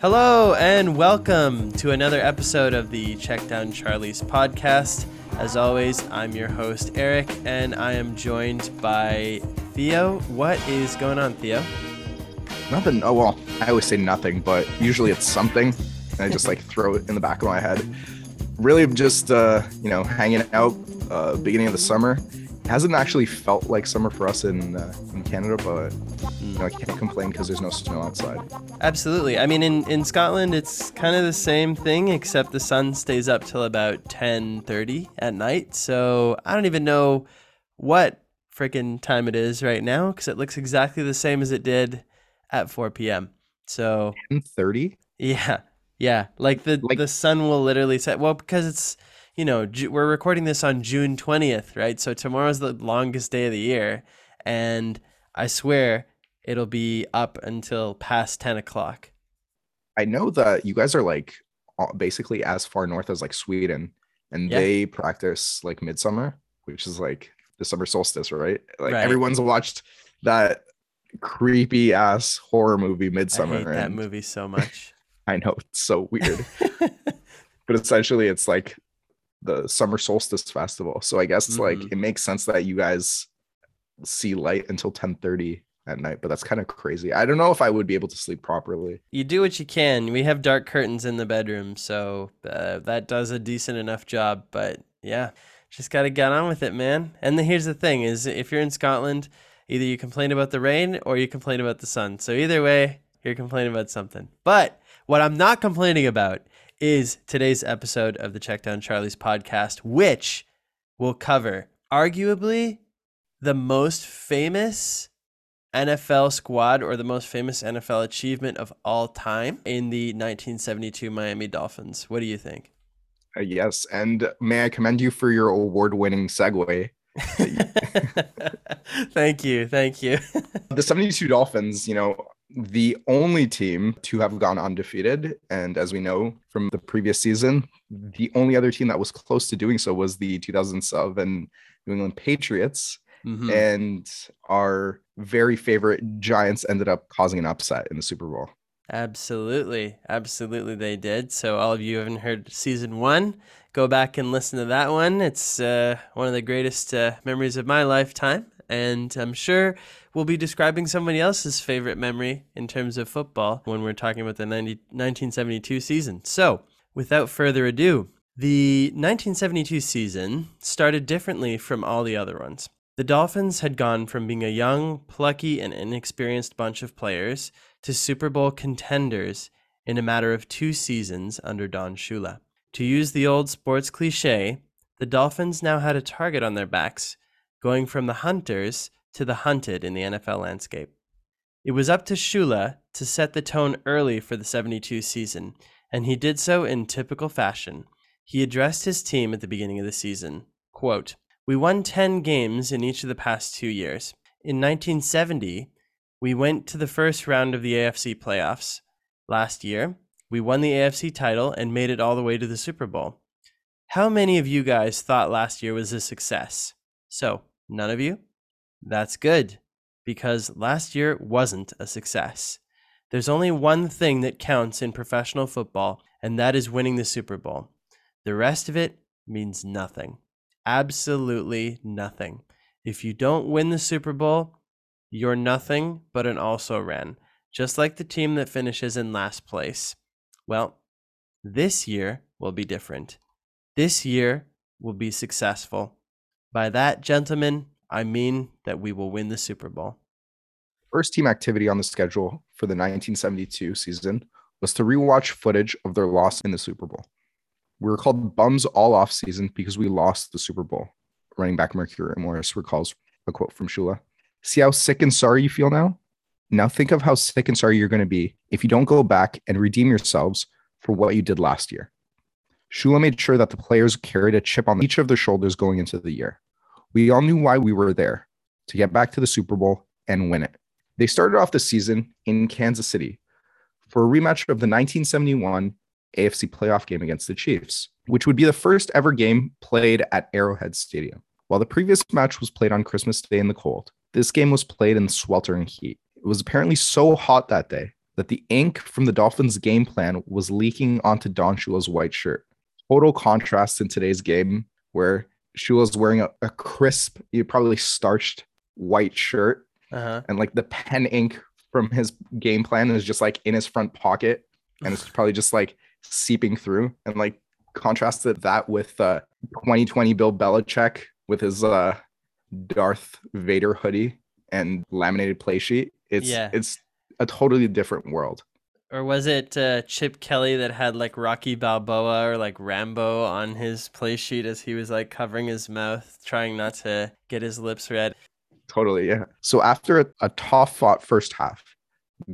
Hello and welcome to another episode of the Check Down Charlie's podcast. As always, I'm your host, Eric, and I am joined by Theo. What is going on, Theo? Nothing. Oh, well, I always say nothing, but usually it's something. And I just like throw it in the back of my head. Really just, uh, you know, hanging out, uh, beginning of the summer. It hasn't actually felt like summer for us in, uh, in Canada, but know, I can't complain because there's no snow outside. Absolutely. I mean, in, in Scotland, it's kind of the same thing, except the sun stays up till about 10.30 at night. So I don't even know what freaking time it is right now because it looks exactly the same as it did at 4 p.m. So 10:30. yeah, yeah, like the Like- the sun will literally set. Well, because it's you know we're recording this on June 20th, right? So tomorrow's the longest day of the year, and I swear it'll be up until past 10 o'clock. I know that you guys are like basically as far north as like Sweden, and Yeah. they practice like midsummer, which is like the summer solstice, right? Like Right. everyone's watched that creepy ass horror movie I Midsummer. hate that movie so much. I know it's so weird, but essentially it's like the summer solstice festival. So I guess it's like Mhm. it makes sense that you guys see light until 10:30 at night, but that's kind of crazy. I don't know if I would be able to sleep properly. you do what you can. We have dark curtains in the bedroom, so uh, that does a decent enough job. But yeah, just got to get on with it, man. And the, here's the thing: is if you're in Scotland, either you complain about the rain or you complain about the sun. So either way, you're complaining about something. But what I'm not complaining about is today's episode of the Check Down Charlie's podcast, which will cover arguably the most famous NFL squad or the most famous NFL achievement of all time in the 1972 Miami Dolphins. What do you think? Uh, yes, and may I commend you for your award-winning segue. thank you. Thank you. The 72 Dolphins, you know, the only team to have gone undefeated, and as we know from the previous season, the only other team that was close to doing so was the 2007 New England Patriots. Mhm. and our very favorite Giants ended up causing an upset in the Super Bowl. Absolutely. Absolutely, they did. So, all of you who haven't heard season one, go back and listen to that one. It's uh, one of the greatest uh, memories of my lifetime. And I'm sure we'll be describing somebody else's favorite memory in terms of football when we're talking about the 90, 1972 season. So, without further ado, the 1972 season started differently from all the other ones. The Dolphins had gone from being a young, plucky, and inexperienced bunch of players to Super Bowl contenders in a matter of two seasons under Don Shula. To use the old sports cliche, the Dolphins now had a target on their backs, going from the hunters to the hunted in the NFL landscape. It was up to Shula to set the tone early for the 72 season, and he did so in typical fashion. He addressed his team at the beginning of the season. Quote, We won 10 games in each of the past two years. In 1970, we went to the first round of the AFC playoffs. Last year, we won the AFC title and made it all the way to the Super Bowl. How many of you guys thought last year was a success? So, none of you? That's good, because last year wasn't a success. There's only one thing that counts in professional football, and that is winning the Super Bowl. The rest of it means nothing. Absolutely nothing. If you don't win the Super Bowl, you're nothing but an also ran, just like the team that finishes in last place. Well, this year will be different. This year will be successful. By that, gentlemen, I mean that we will win the Super Bowl. First team activity on the schedule for the 1972 season was to rewatch footage of their loss in the Super Bowl. We were called bums all off season because we lost the Super Bowl. Running back Mercury Morris recalls a quote from Shula. See how sick and sorry you feel now? Now think of how sick and sorry you're going to be if you don't go back and redeem yourselves for what you did last year. Shula made sure that the players carried a chip on each of their shoulders going into the year. We all knew why we were there to get back to the Super Bowl and win it. They started off the season in Kansas City for a rematch of the 1971 AFC playoff game against the Chiefs, which would be the first ever game played at Arrowhead Stadium. While the previous match was played on Christmas Day in the cold, this game was played in sweltering heat. It was apparently so hot that day that the ink from the Dolphins' game plan was leaking onto Don Shula's white shirt. Total contrast in today's game, where Shula's wearing a, a crisp, you probably starched white shirt, Uh-huh. and like the pen ink from his game plan is just like in his front pocket, and it's probably just like seeping through. And like contrasted that with uh 2020 Bill Belichick with his uh Darth Vader hoodie and laminated play sheet. It's Yeah. it's a totally different world. Or was it uh, Chip Kelly that had like Rocky Balboa or like Rambo on his play sheet as he was like covering his mouth, trying not to get his lips red? Totally, yeah. So after a, a tough fought first half,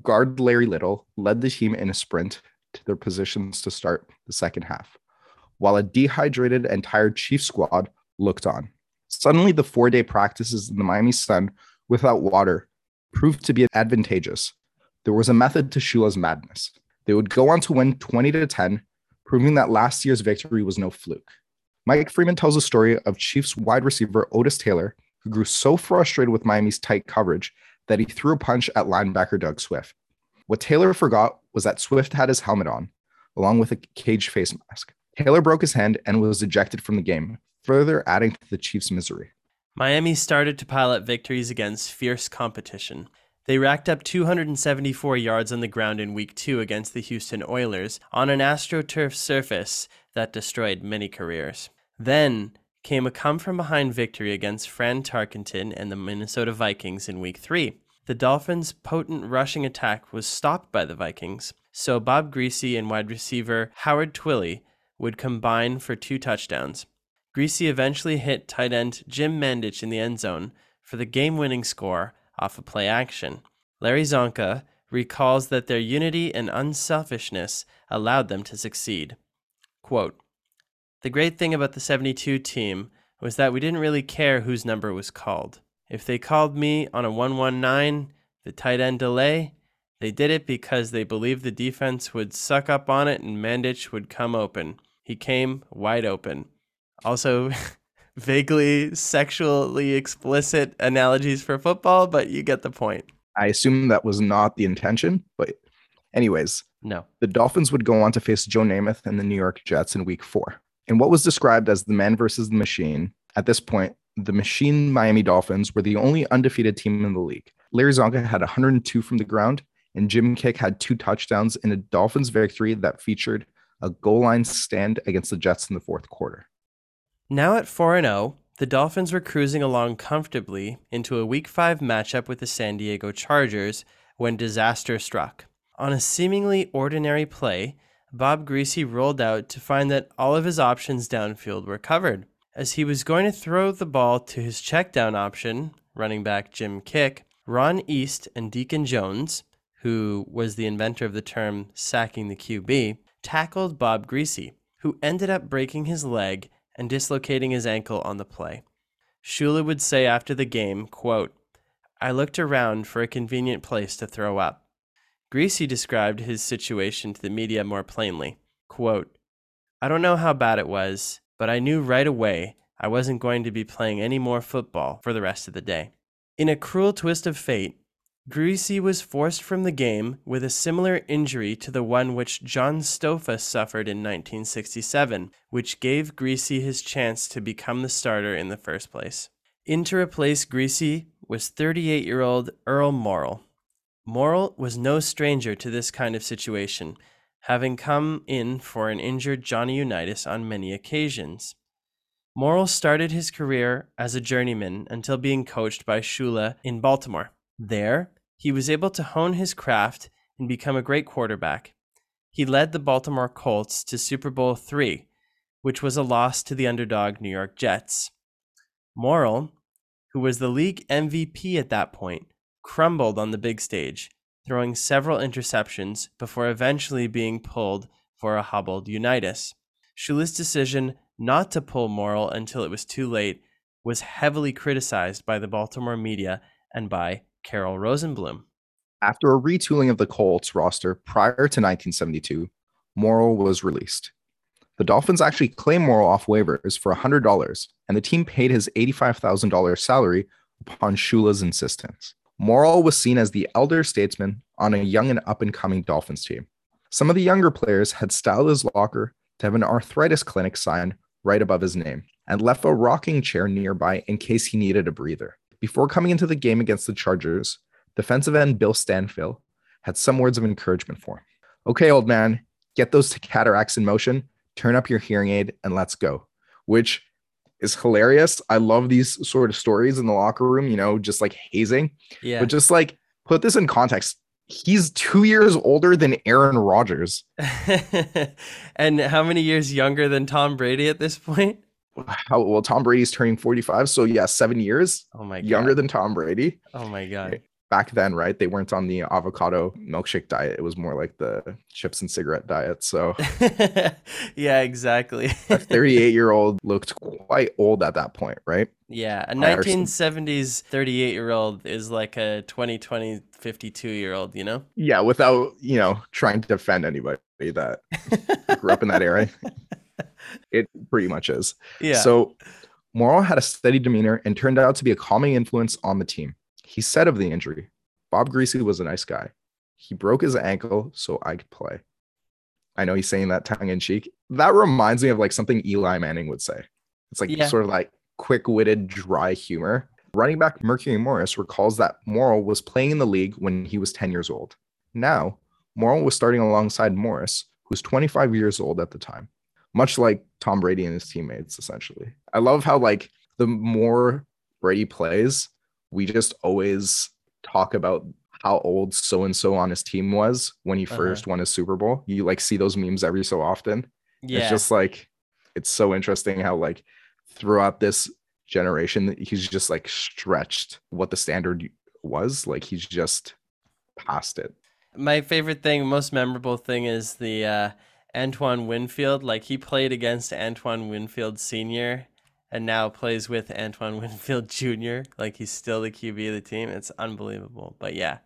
guard Larry Little led the team in a sprint to their positions to start the second half, while a dehydrated and tired Chief squad looked on. Suddenly, the four day practices in the Miami sun without water proved to be advantageous. There was a method to Shula's madness. They would go on to win 20 to 10, proving that last year's victory was no fluke. Mike Freeman tells a story of Chiefs wide receiver Otis Taylor, who grew so frustrated with Miami's tight coverage that he threw a punch at linebacker Doug Swift. What Taylor forgot was that Swift had his helmet on, along with a cage face mask. Taylor broke his hand and was ejected from the game, further adding to the Chiefs' misery. Miami started to pile up victories against fierce competition. They racked up 274 yards on the ground in week two against the Houston Oilers on an AstroTurf surface that destroyed many careers. Then came a come from behind victory against Fran Tarkenton and the Minnesota Vikings in week three. The Dolphins' potent rushing attack was stopped by the Vikings, so Bob Griese and wide receiver Howard Twilley would combine for two touchdowns. Griese eventually hit tight end Jim Mandich in the end zone for the game winning score off a play action. Larry Csonka recalls that their unity and unselfishness allowed them to succeed. Quote The great thing about the 72 team was that we didn't really care whose number was called. If they called me on a 119, the tight end delay, they did it because they believed the defense would suck up on it and Mandich would come open. He came wide open. Also, vaguely sexually explicit analogies for football, but you get the point. I assume that was not the intention, but anyways, No. the Dolphins would go on to face Joe Namath and the New York Jets in week four. In what was described as the man versus the machine, at this point, the machine Miami Dolphins were the only undefeated team in the league. Larry Csonka had 102 from the ground, and Jim Kiick had two touchdowns in a Dolphins victory that featured a goal line stand against the Jets in the fourth quarter. Now at 4 0, the Dolphins were cruising along comfortably into a Week 5 matchup with the San Diego Chargers when disaster struck. On a seemingly ordinary play, Bob Griese rolled out to find that all of his options downfield were covered. As he was going to throw the ball to his check down option, running back Jim Kiick, Ron East and Deacon Jones, who was the inventor of the term sacking the QB, tackled Bob Griese, who ended up breaking his leg and dislocating his ankle on the play. Shula would say after the game, quote, I looked around for a convenient place to throw up. Griese described his situation to the media more plainly. Quote, I don't know how bad it was, but I knew right away I wasn't going to be playing any more football for the rest of the day. In a cruel twist of fate, Griese was forced from the game with a similar injury to the one which John Stofa suffered in 1967, which gave Griese his chance to become the starter in the first place. In to replace Griese was 38 year old Earl Morrall. Morrall was no stranger to this kind of situation, having come in for an injured Johnny Unitas on many occasions. Morrall started his career as a journeyman until being coached by Shula in Baltimore. There, he was able to hone his craft and become a great quarterback. He led the Baltimore Colts to Super Bowl III, which was a loss to the underdog New York Jets. Morrall, who was the league MVP at that point, crumbled on the big stage, throwing several interceptions before eventually being pulled for a hobbled Unitas. Shula's decision not to pull Morrall until it was too late was heavily criticized by the Baltimore media and by Carroll Rosenbloom. After a retooling of the Colts roster prior to 1972, Morrall was released. The Dolphins actually claimed Morrall off waivers for $100, and the team paid his $85,000 salary upon Shula's insistence. Morrall was seen as the elder statesman on a young and up and coming Dolphins team. Some of the younger players had styled his locker to have an arthritis clinic sign right above his name and left a rocking chair nearby in case he needed a breather. Before coming into the game against the Chargers, defensive end Bill Stanfill had some words of encouragement for him. Okay, old man, get those cataracts in motion, turn up your hearing aid, and let's go. Which is hilarious. I love these sort of stories in the locker room, you know, just like hazing. Yeah. But just like put this in context. He's two years older than Aaron Rodgers. and how many years younger than Tom Brady at this point? How well Tom Brady's turning 45. So yeah, seven years Oh my god. younger than Tom Brady. Oh my god. Back then, right? They weren't on the avocado milkshake diet. It was more like the chips and cigarette diet. So yeah, exactly. a 38 year old looked quite old at that point, right? yeah, a 1970s 38 year old is like a 2020 52 year old, you know? Yeah, without you know trying to offend anybody that grew up in that era. It pretty much is. yeah. So Morrall had a steady demeanor and turned out to be a calming influence on the team. He said of the injury, Bob Griese was a nice guy. He broke his ankle so I could play. I know he's saying that tongue in cheek. That reminds me of like something Eli Manning would say. It's like Yeah. sort of like quick witted, dry humor. Running back Mercury Morris recalls that Morrall was playing in the league when he was 10 years old. Now, Morrall was starting alongside Morris, who's 25 years old at the time much like Tom Brady and his teammates, essentially. I love how like the more Brady plays, we just always talk about how old so and so on his team was when he Uh-huh. 1st won his Super Bowl. You like see those memes every so often. yeah. It's just like it's so interesting how like throughout this generation he's just like stretched what the standard was. Like he's just past it. My favorite thing, most memorable thing is the uh, Antoine Winfield. Like he played against Antoine Winfield Sr. and now plays with Antoine Winfield Jr. Like he's still the QB of the team. It's unbelievable. But yeah,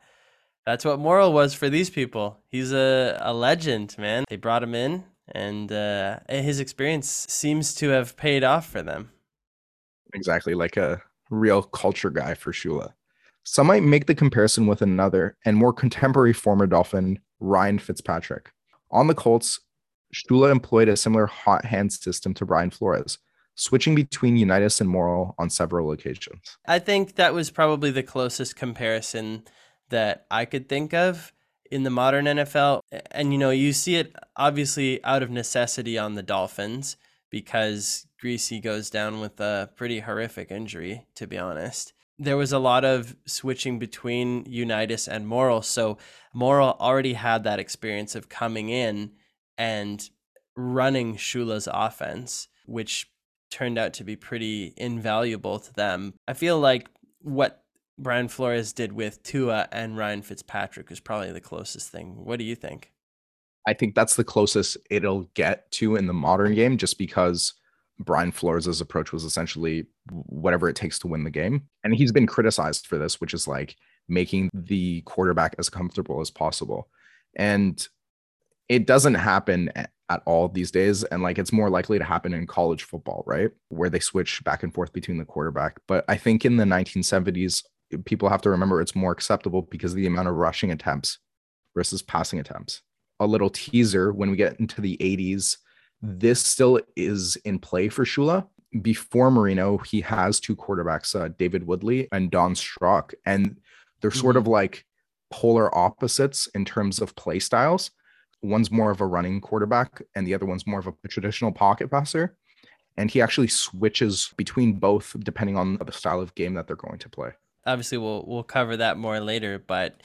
that's what Morrall was for these people. He's a, a legend, man. They brought him in, and uh, his experience seems to have paid off for them. exactly like a real culture guy for Shula. Some might make the comparison with another and more contemporary former Dolphin, Ryan Fitzpatrick. On the Colts, Shula employed a similar hot hand system to Brian Flores, switching between Unitas and Morrall on several occasions. I think that was probably the closest comparison that I could think of in the modern NFL. And, you know, you see it obviously out of necessity on the Dolphins because Griese goes down with a pretty horrific injury, to be honest. There was a lot of switching between Unitas and Morrall. So Morrall already had that experience of coming in and running Shula's offense, which turned out to be pretty invaluable to them. I feel like what Brian Flores did with Tua and Ryan Fitzpatrick is probably the closest thing. What do you think? I think that's the closest it'll get to in the modern game, just because Brian Flores' approach was essentially whatever it takes to win the game. And he's been criticized for this, which is like making the quarterback as comfortable as possible. And it doesn't happen at all these days. And like it's more likely to happen in college football, right? Where they switch back and forth between the quarterback. But I think in the 1970s, people have to remember it's more acceptable because of the amount of rushing attempts versus passing attempts. A little teaser when we get into the 80s, this still is in play for Shula. Before Marino, he has two quarterbacks, uh, David Woodley and Don Strock, and they're sort Mhm. of like polar opposites in terms of play styles. One's more of a running quarterback, and the other one's more of a traditional pocket passer. And he actually switches between both depending on the style of game that they're going to play. Obviously, we'll we'll cover that more later, but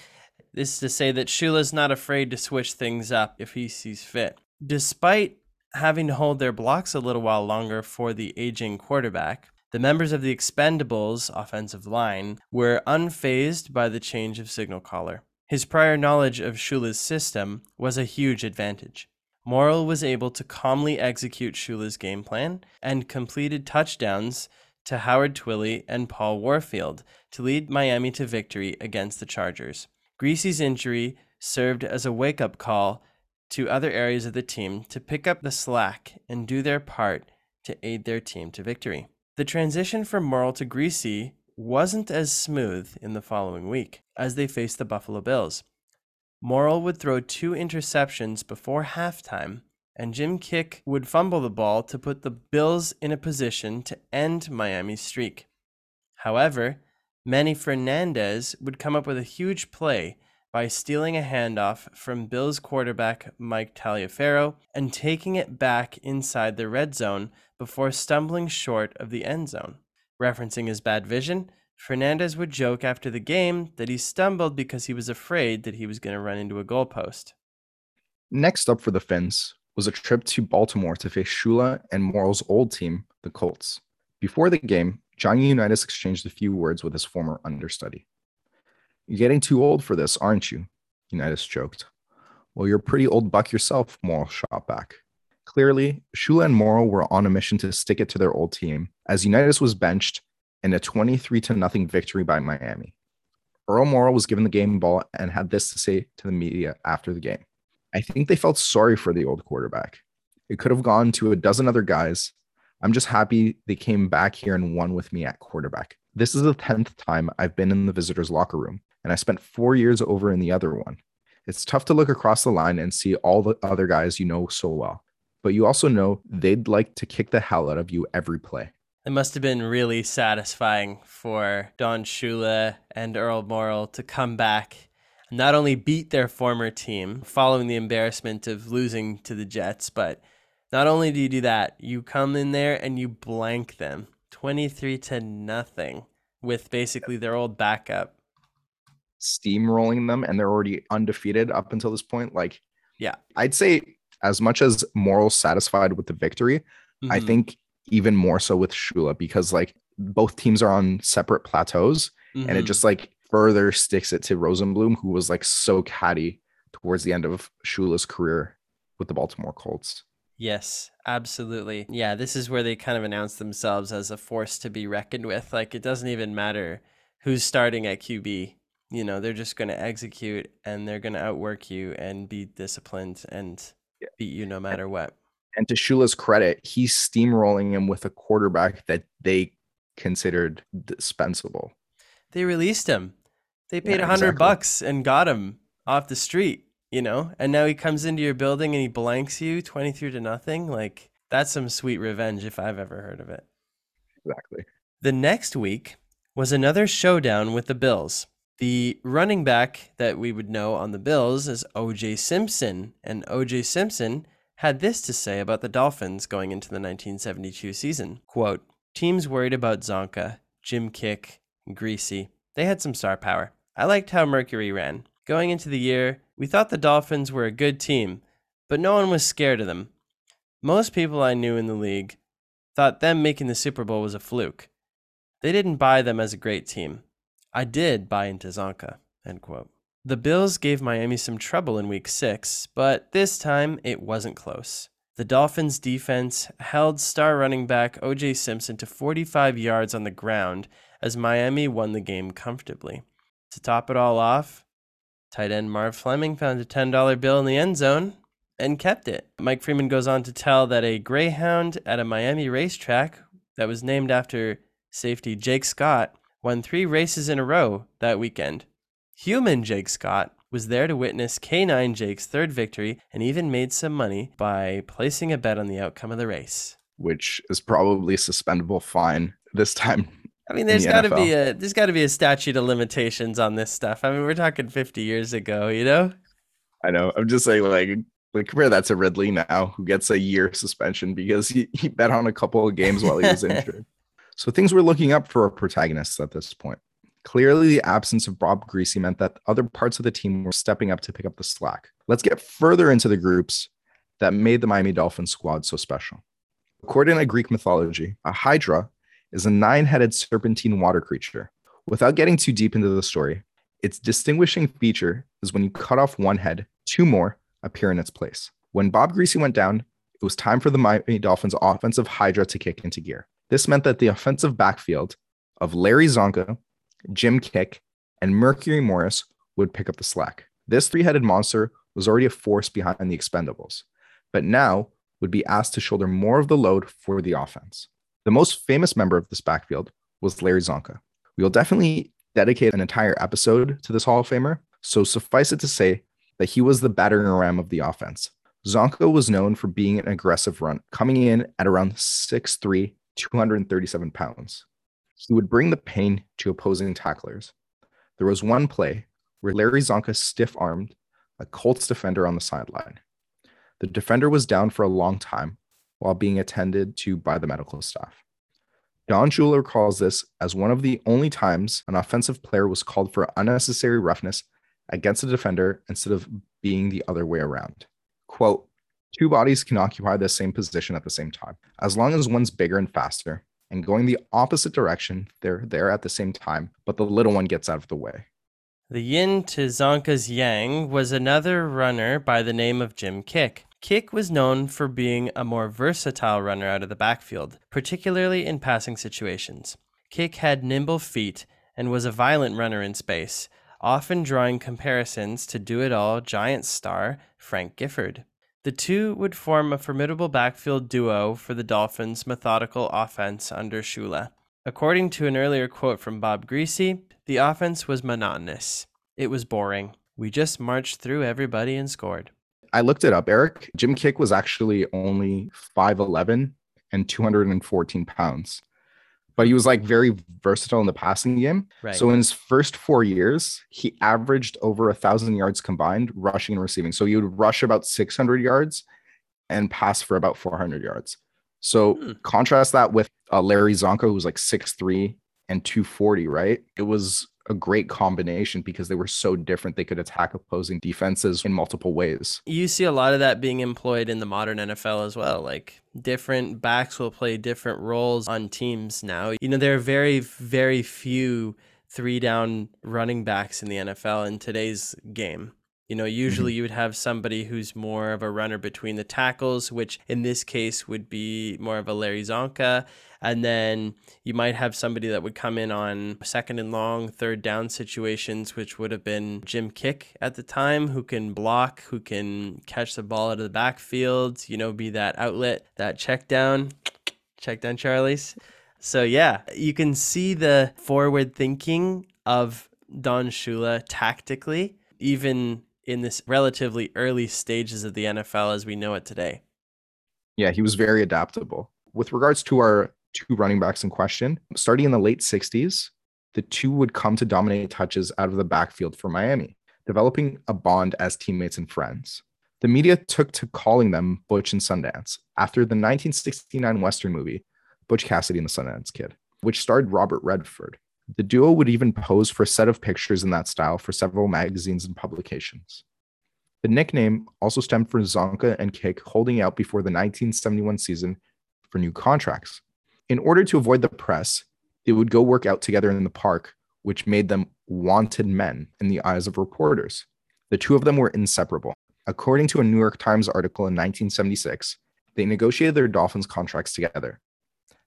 this is to say that Shula's not afraid to switch things up if he sees fit. Despite having to hold their blocks a little while longer for the aging quarterback, the members of the Expendables offensive line were unfazed by the change of signal caller. His prior knowledge of Shula's system was a huge advantage. Morrall was able to calmly execute Shula's game plan and completed touchdowns to Howard Twilley and Paul Warfield to lead Miami to victory against the Chargers. Griese's injury served as a wake up call to other areas of the team to pick up the slack and do their part to aid their team to victory. The transition from Morrall to Griese wasn't as smooth in the following week as they faced the Buffalo Bills. Morrall would throw two interceptions before halftime, and Jim Kiick would fumble the ball to put the Bills in a position to end Miami's streak. However, Manny Fernandez would come up with a huge play by stealing a handoff from Bills quarterback Mike Taliaferro and taking it back inside the red zone before stumbling short of the end zone. Referencing his bad vision, Fernandez would joke after the game that he stumbled because he was afraid that he was going to run into a goalpost. Next up for the Fins was a trip to Baltimore to face Shula and Morrall's old team, the Colts. Before the game, Johnny Unitas exchanged a few words with his former understudy. You're getting too old for this, aren't you? Unitas joked. Well, you're a pretty old buck yourself, Morrall shot back. Clearly, Shula and Morrall were on a mission to stick it to their old team, as Unitas was benched in a 23 to nothing victory by Miami. Earl Morrall was given the game ball and had this to say to the media after the game. I think they felt sorry for the old quarterback. It could have gone to a dozen other guys. I'm just happy they came back here and won with me at quarterback. This is the 10th time I've been in the visitors' locker room, and I spent four years over in the other one. It's tough to look across the line and see all the other guys you know so well, but you also know they'd like to kick the hell out of you every play. It must have been really satisfying for Don Shula and Earl Morrall to come back and not only beat their former team following the embarrassment of losing to the Jets, but not only do you do that, you come in there and you blank them 23 to nothing with basically their old backup. Steamrolling them, and they're already undefeated up until this point. Like, yeah, I'd say as much as Morrall's satisfied with the victory, mm-hmm. I think even more so with Shula because like both teams are on separate plateaus mm-hmm. and it mm-hmm. just like further sticks it to Rosenbloom, who was like so catty towards the end of Shula's career with the Baltimore Colts. Yes, absolutely. Yeah, this is where they kind of announce themselves as a force to be reckoned with. Like it doesn't even matter who's starting at QB. You know, they're just going to execute and they're going to outwork you and be disciplined and yeah. beat you no matter what. And to Shula's credit, he's steamrolling him with a quarterback that they considered dispensable. They released him. They paid a yeah, hundred exactly. bucks and got him off the street, you know, and now he comes into your building and he blanks you 23 to nothing. Like that's some sweet revenge if I've ever heard of it. Exactly. The next week was another showdown with the Bills. The running back that we would know on the Bills is OJ Simpson, and OJ Simpson had this to say about the Dolphins going into the 1972 season. Quote, Teams worried about Csonka, Jim Kiick, Griese. They had some star power. I liked how Mercury ran. Going into the year, we thought the Dolphins were a good team, but no one was scared of them. Most people I knew in the league thought them making the Super Bowl was a fluke. They didn't buy them as a great team. I did buy into Csonka. End quote. The Bills gave Miami some trouble in week six, but this time it wasn't close. The Dolphins' defense held star running back O.J. Simpson to 45 yards on the ground as Miami won the game comfortably. To top it all off, tight end Marv Fleming found a $10 bill in the end zone and kept it. Mike Freeman goes on to tell that a Greyhound at a Miami racetrack that was named after safety Jake Scott won three races in a row that weekend. Human Jake Scott was there to witness K9 Jake's third victory and even made some money by placing a bet on the outcome of the race. Which is probably a suspendable fine this time. I mean, there's the got to be a there's got to be a statute of limitations on this stuff. I mean, we're talking 50 years ago, you know. I know. I'm just saying, like, like compare that to Ridley now, who gets a year suspension because he, he bet on a couple of games while he was injured. So things were looking up for our protagonists at this point. Clearly, the absence of Bob Griese meant that other parts of the team were stepping up to pick up the slack. Let's get further into the groups that made the Miami Dolphins squad so special. According to Greek mythology, a hydra is a nine headed serpentine water creature. Without getting too deep into the story, its distinguishing feature is when you cut off one head, two more appear in its place. When Bob Griese went down, it was time for the Miami Dolphins offensive hydra to kick into gear. This meant that the offensive backfield of Larry Csonka, Jim Kiick, and Mercury Morris would pick up the slack. This three headed monster was already a force behind the expendables, but now would be asked to shoulder more of the load for the offense. The most famous member of this backfield was Larry Csonka. We will definitely dedicate an entire episode to this Hall of Famer. So suffice it to say that he was the battering ram of the offense. Csonka was known for being an aggressive run, coming in at around 6'3, 237 pounds. He would bring the pain to opposing tacklers. There was one play where Larry Csonka stiff armed a Colts defender on the sideline. The defender was down for a long time while being attended to by the medical staff. Don Shula recalls this as one of the only times an offensive player was called for unnecessary roughness against a defender instead of being the other way around. Quote, two bodies can occupy the same position at the same time. As long as one's bigger and faster and going the opposite direction, they're there at the same time, but the little one gets out of the way. The yin to Csonka's yang was another runner by the name of Jim Kiick. Kiick was known for being a more versatile runner out of the backfield, particularly in passing situations. Kiick had nimble feet and was a violent runner in space, often drawing comparisons to do it all Giants star Frank Gifford. The two would form a formidable backfield duo for the Dolphins' methodical offense under Shula. According to an earlier quote from Bob Griese, the offense was monotonous. It was boring. We just marched through everybody and scored. I looked it up, Eric. Jim Kiick was actually only 5'11 and 214 pounds, but he was like very versatile in the passing game. Right. So in his first four years, he averaged over a thousand yards combined, rushing and receiving. So he would rush about 600 yards and pass for about 400 yards. So Hmm. contrast that with uh, Larry Csonka, who was like 6'3 and 240, right? It was a great combination because they were so different. They could attack opposing defenses in multiple ways. You see a lot of that being employed in the modern NFL as well. Like different backs will play different roles on teams now. You know, there are very, very few three down running backs in the NFL in today's game. You know, mm-hmm. usually you would have somebody who's more of a runner between the tackles, which in this case would be more of a Larry Csonka. And then you might have somebody that would come in on second and long, third down situations, which would have been Jim Kiick at the time, who can block, who can catch the ball out of the backfield, you know, be that outlet, that check down, check down Charlie's. So yeah, you can see the forward thinking of Don Shula tactically, even in this relatively early stages of the NFL as we know it today. Yeah, he was very adaptable. With regards to our two running backs in question, starting in the late 60s, the two would come to dominate touches out of the backfield for Miami, developing a bond as teammates and friends. The media took to calling them Butch and Sundance after the 1969 Western movie, Butch Cassidy and the Sundance Kid, which starred Robert Redford. The duo would even pose for a set of pictures in that style for several magazines and publications. The nickname also stemmed from Csonka and Kiick holding out before the 1971 season for new contracts. In order to avoid the press, they would go work out together in the park, which made them wanted men in the eyes of reporters. The two of them were inseparable. According to a New York Times article in 1976, they negotiated their Dolphins contracts together,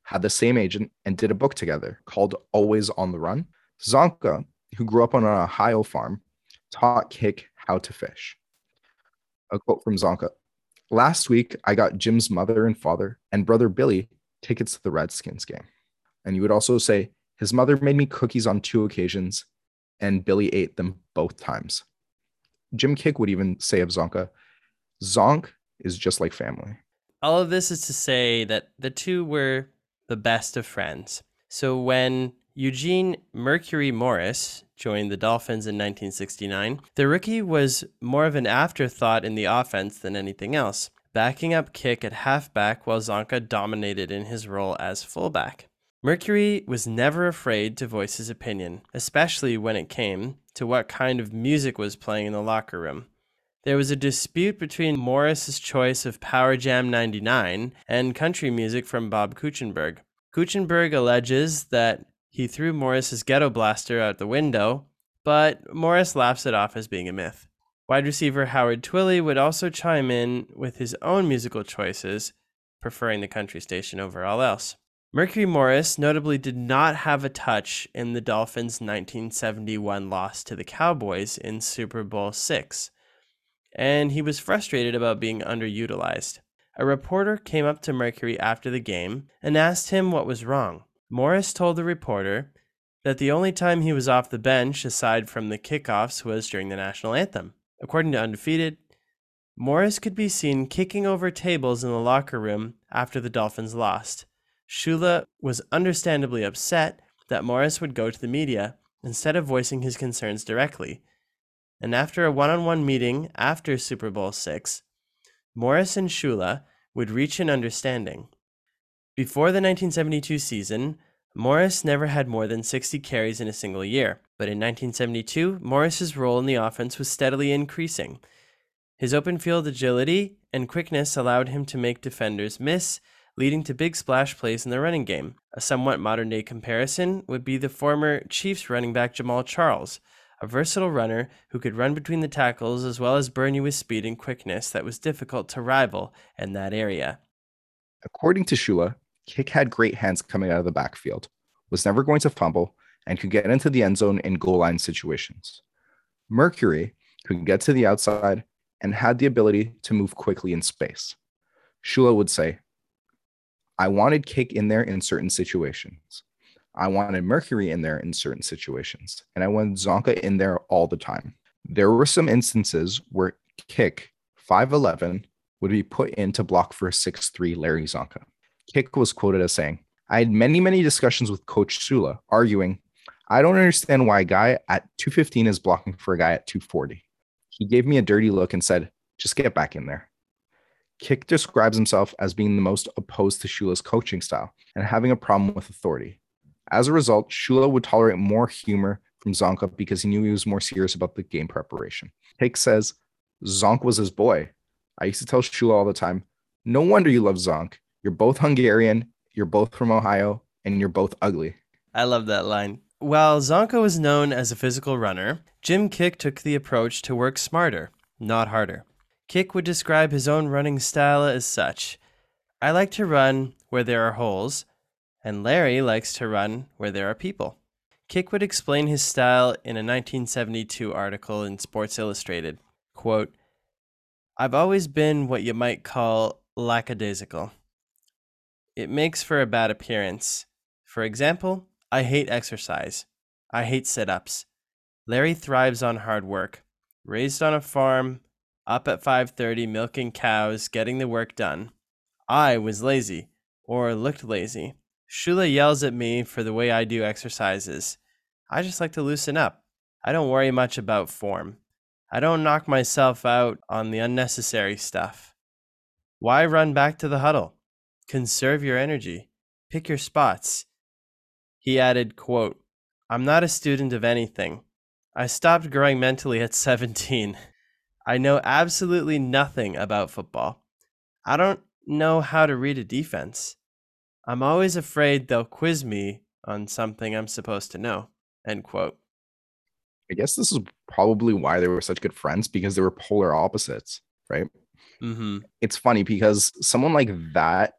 had the same agent, and did a book together called Always on the Run. Csonka, who grew up on an Ohio farm, taught Kiick how to fish. A quote from Csonka Last week, I got Jim's mother and father and brother Billy tickets to the Redskins game. And you would also say, his mother made me cookies on two occasions, and Billy ate them both times. Jim Kiick would even say of Csonka, Zonk is just like family. All of this is to say that the two were the best of friends. So when Eugene Mercury Morris joined the Dolphins in 1969, the rookie was more of an afterthought in the offense than anything else, backing up Kiick at halfback while Csonka dominated in his role as fullback. Mercury was never afraid to voice his opinion, especially when it came to what kind of music was playing in the locker room. There was a dispute between Morris's choice of Power Jam 99 and country music from Bob Kuechenberg. Kuechenberg alleges that he threw Morris's ghetto blaster out the window, but Morris laughs it off as being a myth. Wide receiver Howard Twilley would also chime in with his own musical choices, preferring the country station over all else. Mercury Morris notably did not have a touch in the Dolphins' 1971 loss to the Cowboys in Super Bowl VI, and he was frustrated about being underutilized. A reporter came up to Mercury after the game and asked him what was wrong. Morris told the reporter that the only time he was off the bench, aside from the kickoffs, was during the national anthem. According to Undefeated, Morris could be seen kicking over tables in the locker room after the Dolphins lost. Shula was understandably upset that Morris would go to the media instead of voicing his concerns directly. And after a one on one meeting after Super Bowl VI, Morris and Shula would reach an understanding. Before the 1972 season, Morris never had more than 60 carries in a single year, but in 1972, Morris's role in the offense was steadily increasing. His open field agility and quickness allowed him to make defenders miss leading to big splash plays in the running game. A somewhat modern day comparison would be the former Chiefs running back Jamaal Charles, a versatile runner who could run between the tackles as well as burn you with speed and quickness that was difficult to rival in that area. According to Shula, Kiick had great hands coming out of the backfield, was never going to fumble, and could get into the end zone in goal line situations. Mercury could get to the outside and had the ability to move quickly in space. Shula would say, I wanted Kiick in there in certain situations. I wanted Mercury in there in certain situations. And I wanted Csonka in there all the time. There were some instances where Kiick, 5'11, would be put in to block for a 6'3 Larry Csonka. Kiick was quoted as saying, I had many, many discussions with Coach Shula, arguing, I don't understand why a guy at 215 is blocking for a guy at 240. He gave me a dirty look and said, just get back in there. Kiick describes himself as being the most opposed to Shula's coaching style and having a problem with authority. As a result, Shula would tolerate more humor from Csonka because he knew he was more serious about the game preparation. Kiick says, Zonk was his boy. I used to tell Shula all the time, no wonder you love Zonk. You're both Hungarian, you're both from Ohio, and you're both ugly. I love that line. While Csonka was known as a physical runner, Jim Kiick took the approach to work smarter, not harder. Kiick would describe his own running style as such I like to run where there are holes, and Larry likes to run where there are people. Kiick would explain his style in a 1972 article in Sports Illustrated. Quote, I've always been what you might call lackadaisical. It makes for a bad appearance. For example, I hate exercise. I hate sit ups. Larry thrives on hard work. Raised on a farm, up at 5:30 milking cows, getting the work done. I was lazy or looked lazy. Shula yells at me for the way I do exercises. I just like to loosen up. I don't worry much about form. I don't knock myself out on the unnecessary stuff. Why run back to the huddle? Conserve your energy. Pick your spots. He added, quote, I'm not a student of anything. I stopped growing mentally at 17. I know absolutely nothing about football. I don't know how to read a defense. I'm always afraid they'll quiz me on something I'm supposed to know. End quote. I guess this is probably why they were such good friends because they were polar opposites, right? Mm-hmm. It's funny because someone like that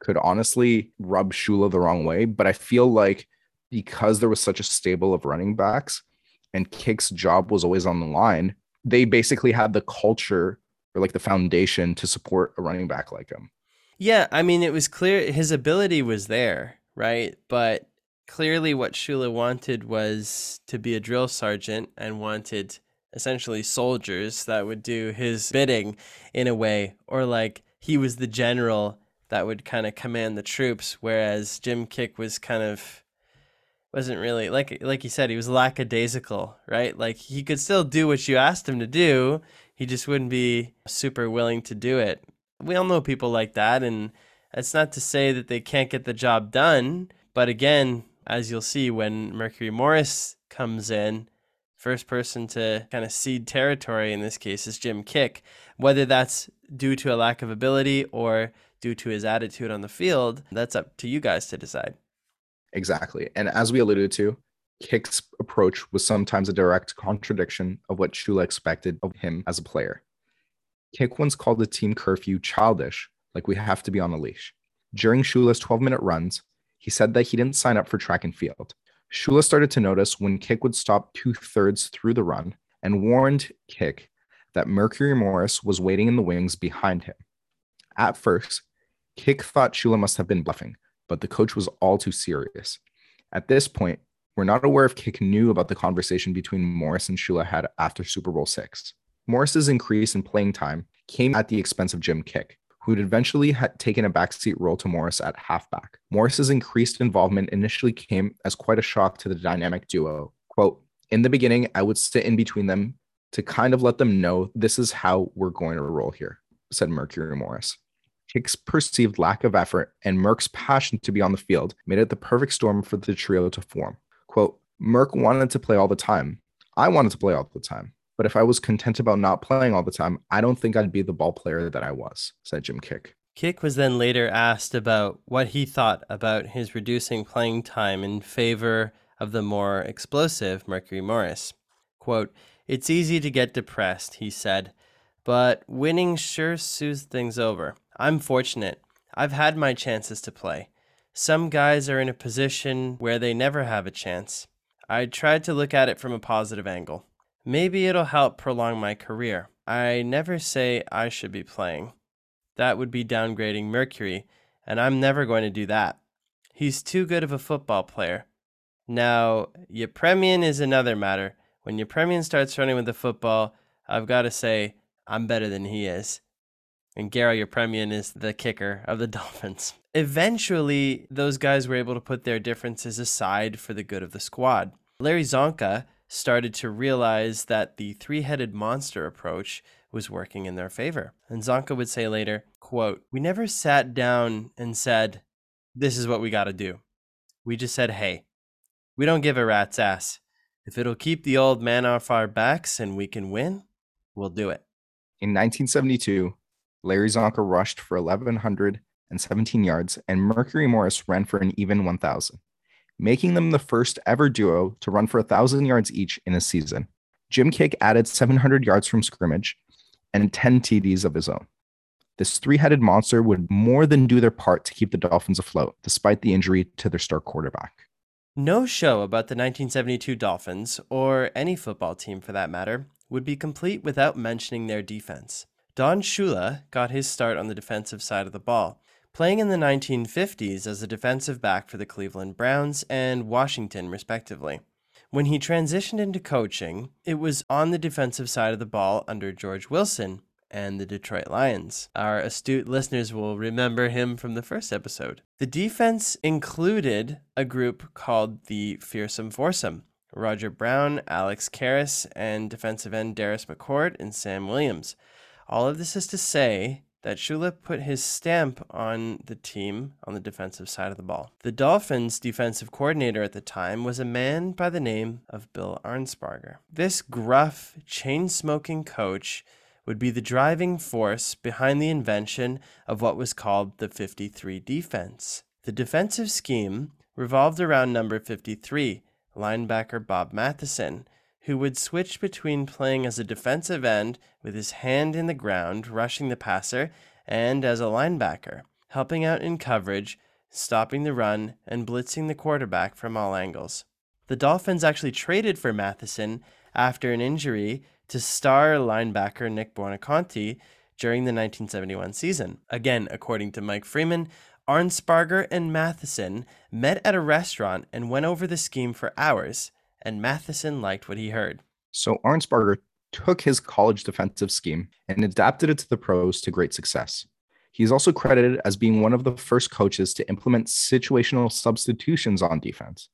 could honestly rub Shula the wrong way, but I feel like because there was such a stable of running backs and Kiick's job was always on the line, they basically had the culture or like the foundation to support a running back like him. Yeah, I mean, it was clear his ability was there, right? But clearly, what Shula wanted was to be a drill sergeant and wanted essentially soldiers that would do his bidding in a way, or like he was the general that would kind of command the troops, whereas Jim Kiick was kind of wasn't really like like you said he was lackadaisical right like he could still do what you asked him to do he just wouldn't be super willing to do it we all know people like that and it's not to say that they can't get the job done but again as you'll see when mercury morris comes in first person to kind of cede territory in this case is jim kiick whether that's due to a lack of ability or due to his attitude on the field that's up to you guys to decide Exactly. And as we alluded to, Kiick's approach was sometimes a direct contradiction of what Shula expected of him as a player. Kiick once called the team curfew childish, like we have to be on a leash. During Shula's 12 minute runs, he said that he didn't sign up for track and field. Shula started to notice when Kiick would stop two thirds through the run and warned Kiick that Mercury Morris was waiting in the wings behind him. At first, Kiick thought Shula must have been bluffing, but the coach was all too serious. At this point, We're not aware if Kick knew about the conversation between Morris and Shula had after Super Bowl six. Morris's increase in playing time came at the expense of Jim Kiick, who'd eventually had taken a backseat role to Morris at halfback. Morris's increased involvement initially came as quite a shock to the dynamic duo. Quote, in the beginning, I would sit in between them to kind of let them know this is how we're going to roll here, said Mercury Morris. Kiick's perceived lack of effort and Merk's passion to be on the field made it the perfect storm for the trio to form. Quote, Merk wanted to play all the time. I wanted to play all the time. But if I was content about not playing all the time, I don't think I'd be the ball player that I was, said Jim Kiick. Kiick was then later asked about what he thought about his reducing playing time in favor of the more explosive Mercury Morris. Quote, It's easy to get depressed, he said, but winning sure soothes things over. I'm fortunate. I've had my chances to play. Some guys are in a position where they never have a chance. I tried to look at it from a positive angle. Maybe it'll help prolong my career. I never say I should be playing. That would be downgrading Mercury, and I'm never going to do that. He's too good of a football player. Now, Yepremian is another matter. When Yepremian starts running with the football, I've got to say, I'm better than he is. And Garo Yepremian is the kicker of the Dolphins. Eventually, those guys were able to put their differences aside for the good of the squad. Larry Csonka started to realize that the three-headed monster approach was working in their favor. And Csonka would say later, quote, "We never sat down and said, this is what we got to do. We just said, hey, we don't give a rat's ass. If it'll keep the old man off our backs and we can win, we'll do it." In 1972, Larry Csonka rushed for 1,117 yards, and Mercury Morris ran for an even 1,000, making them the first ever duo to run for 1,000 yards each in a season. Jim Kiick added 700 yards from scrimmage and 10 TDs of his own. This three headed monster would more than do their part to keep the Dolphins afloat, despite the injury to their star quarterback. No show about the 1972 Dolphins, or any football team for that matter, would be complete without mentioning their defense. Don Shula got his start on the defensive side of the ball, playing in the 1950s as a defensive back for the Cleveland Browns and Washington, respectively. When he transitioned into coaching, it was on the defensive side of the ball under George Wilson and the Detroit Lions. Our astute listeners will remember him from the first episode. The defense included a group called the Fearsome Foursome Roger Brown, Alex Karras, and defensive end Darris McCord and Sam Williams. All of this is to say that Shula put his stamp on the team on the defensive side of the ball. The Dolphins' defensive coordinator at the time was a man by the name of Bill Arnsparger. This gruff, chain smoking coach would be the driving force behind the invention of what was called the 53 defense. The defensive scheme revolved around number 53, linebacker Bob Matheson, who would switch between playing as a defensive end with his hand in the ground, rushing the passer, and as a linebacker, helping out in coverage, stopping the run, and blitzing the quarterback from all angles. The Dolphins actually traded for Matheson after an injury to star linebacker Nick Buoniconti during the 1971 season. Again, according to Mike Freeman, Arnsparger and Matheson met at a restaurant and went over the scheme for hours and Matheson liked what he heard. So Arnsparger took his college defensive scheme and adapted it to the pros to great success. He's also credited as being one of the first coaches to implement situational substitutions on defense,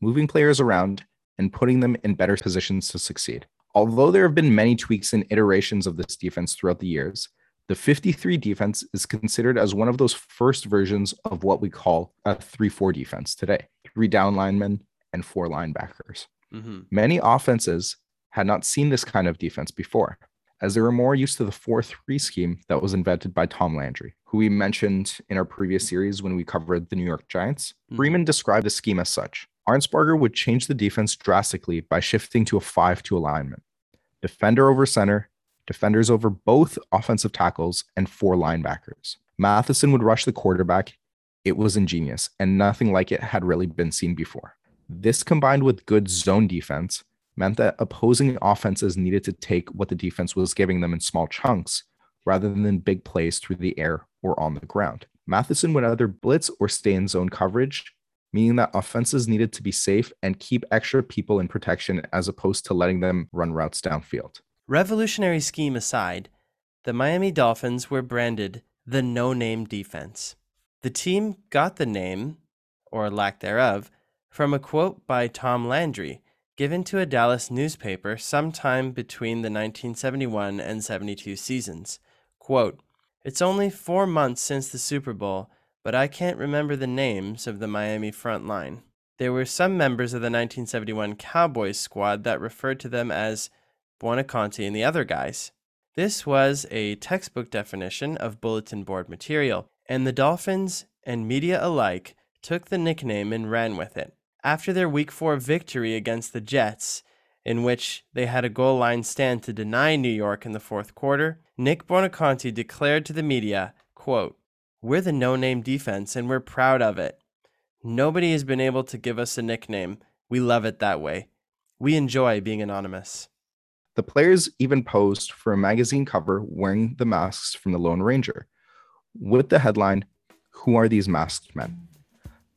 moving players around and putting them in better positions to succeed. Although there have been many tweaks and iterations of this defense throughout the years, the 53 defense is considered as one of those first versions of what we call a 3 4 defense today three down linemen, and four linebackers. Mm-hmm. Many offenses had not seen this kind of defense before, as they were more used to the 4 3 scheme that was invented by Tom Landry, who we mentioned in our previous series when we covered the New York Giants. Mm-hmm. Freeman described the scheme as such. Arnsparger would change the defense drastically by shifting to a 5 2 alignment defender over center, defenders over both offensive tackles, and four linebackers. Matheson would rush the quarterback. It was ingenious, and nothing like it had really been seen before. This combined with good zone defense meant that opposing offenses needed to take what the defense was giving them in small chunks rather than big plays through the air or on the ground. Matheson would either blitz or stay in zone coverage meaning that offenses needed to be safe and keep extra people in protection as opposed to letting them run routes downfield. Revolutionary scheme aside, the Miami Dolphins were branded the no name defense. The team got the name, or lack thereof, from a quote by Tom Landry given to a Dallas newspaper sometime between the 1971 and 72 seasons. Quote, It's only four months since the Super Bowl, but I can't remember the names of the Miami front line. There were some members of the 1971 Cowboys squad that referred to them as Buoniconti and the other guys. This was a textbook definition of bulletin board material, and the Dolphins and media alike took the nickname and ran with it. After their Week 4 victory against the Jets, in which they had a goal line stand to deny New York in the fourth quarter, Nick Buoniconti declared to the media, quote, We're the no name defense and we're proud of it. Nobody has been able to give us a nickname. We love it that way. We enjoy being anonymous. The players even posed for a magazine cover wearing the masks from the Lone Ranger, with the headline, Who Are These Masked Men?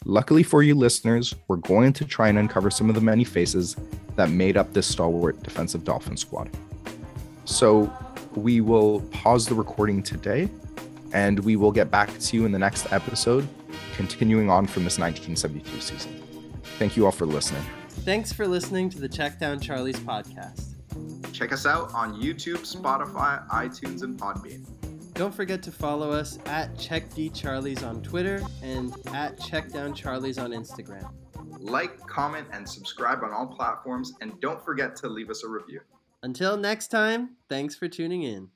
Luckily for you listeners, we're going to try and uncover some of the many faces that made up this stalwart defensive Dolphin squad. So we will pause the recording today and we will get back to you in the next episode, continuing on from this 1972 season. Thank you all for listening. Thanks for listening to the Check Down Charlie's podcast. Check us out on YouTube, Spotify, iTunes, and Podbean. Don't forget to follow us at CheckDCharlies on Twitter and at CheckDownCharlies on Instagram. Like, comment, and subscribe on all platforms, and don't forget to leave us a review. Until next time, thanks for tuning in.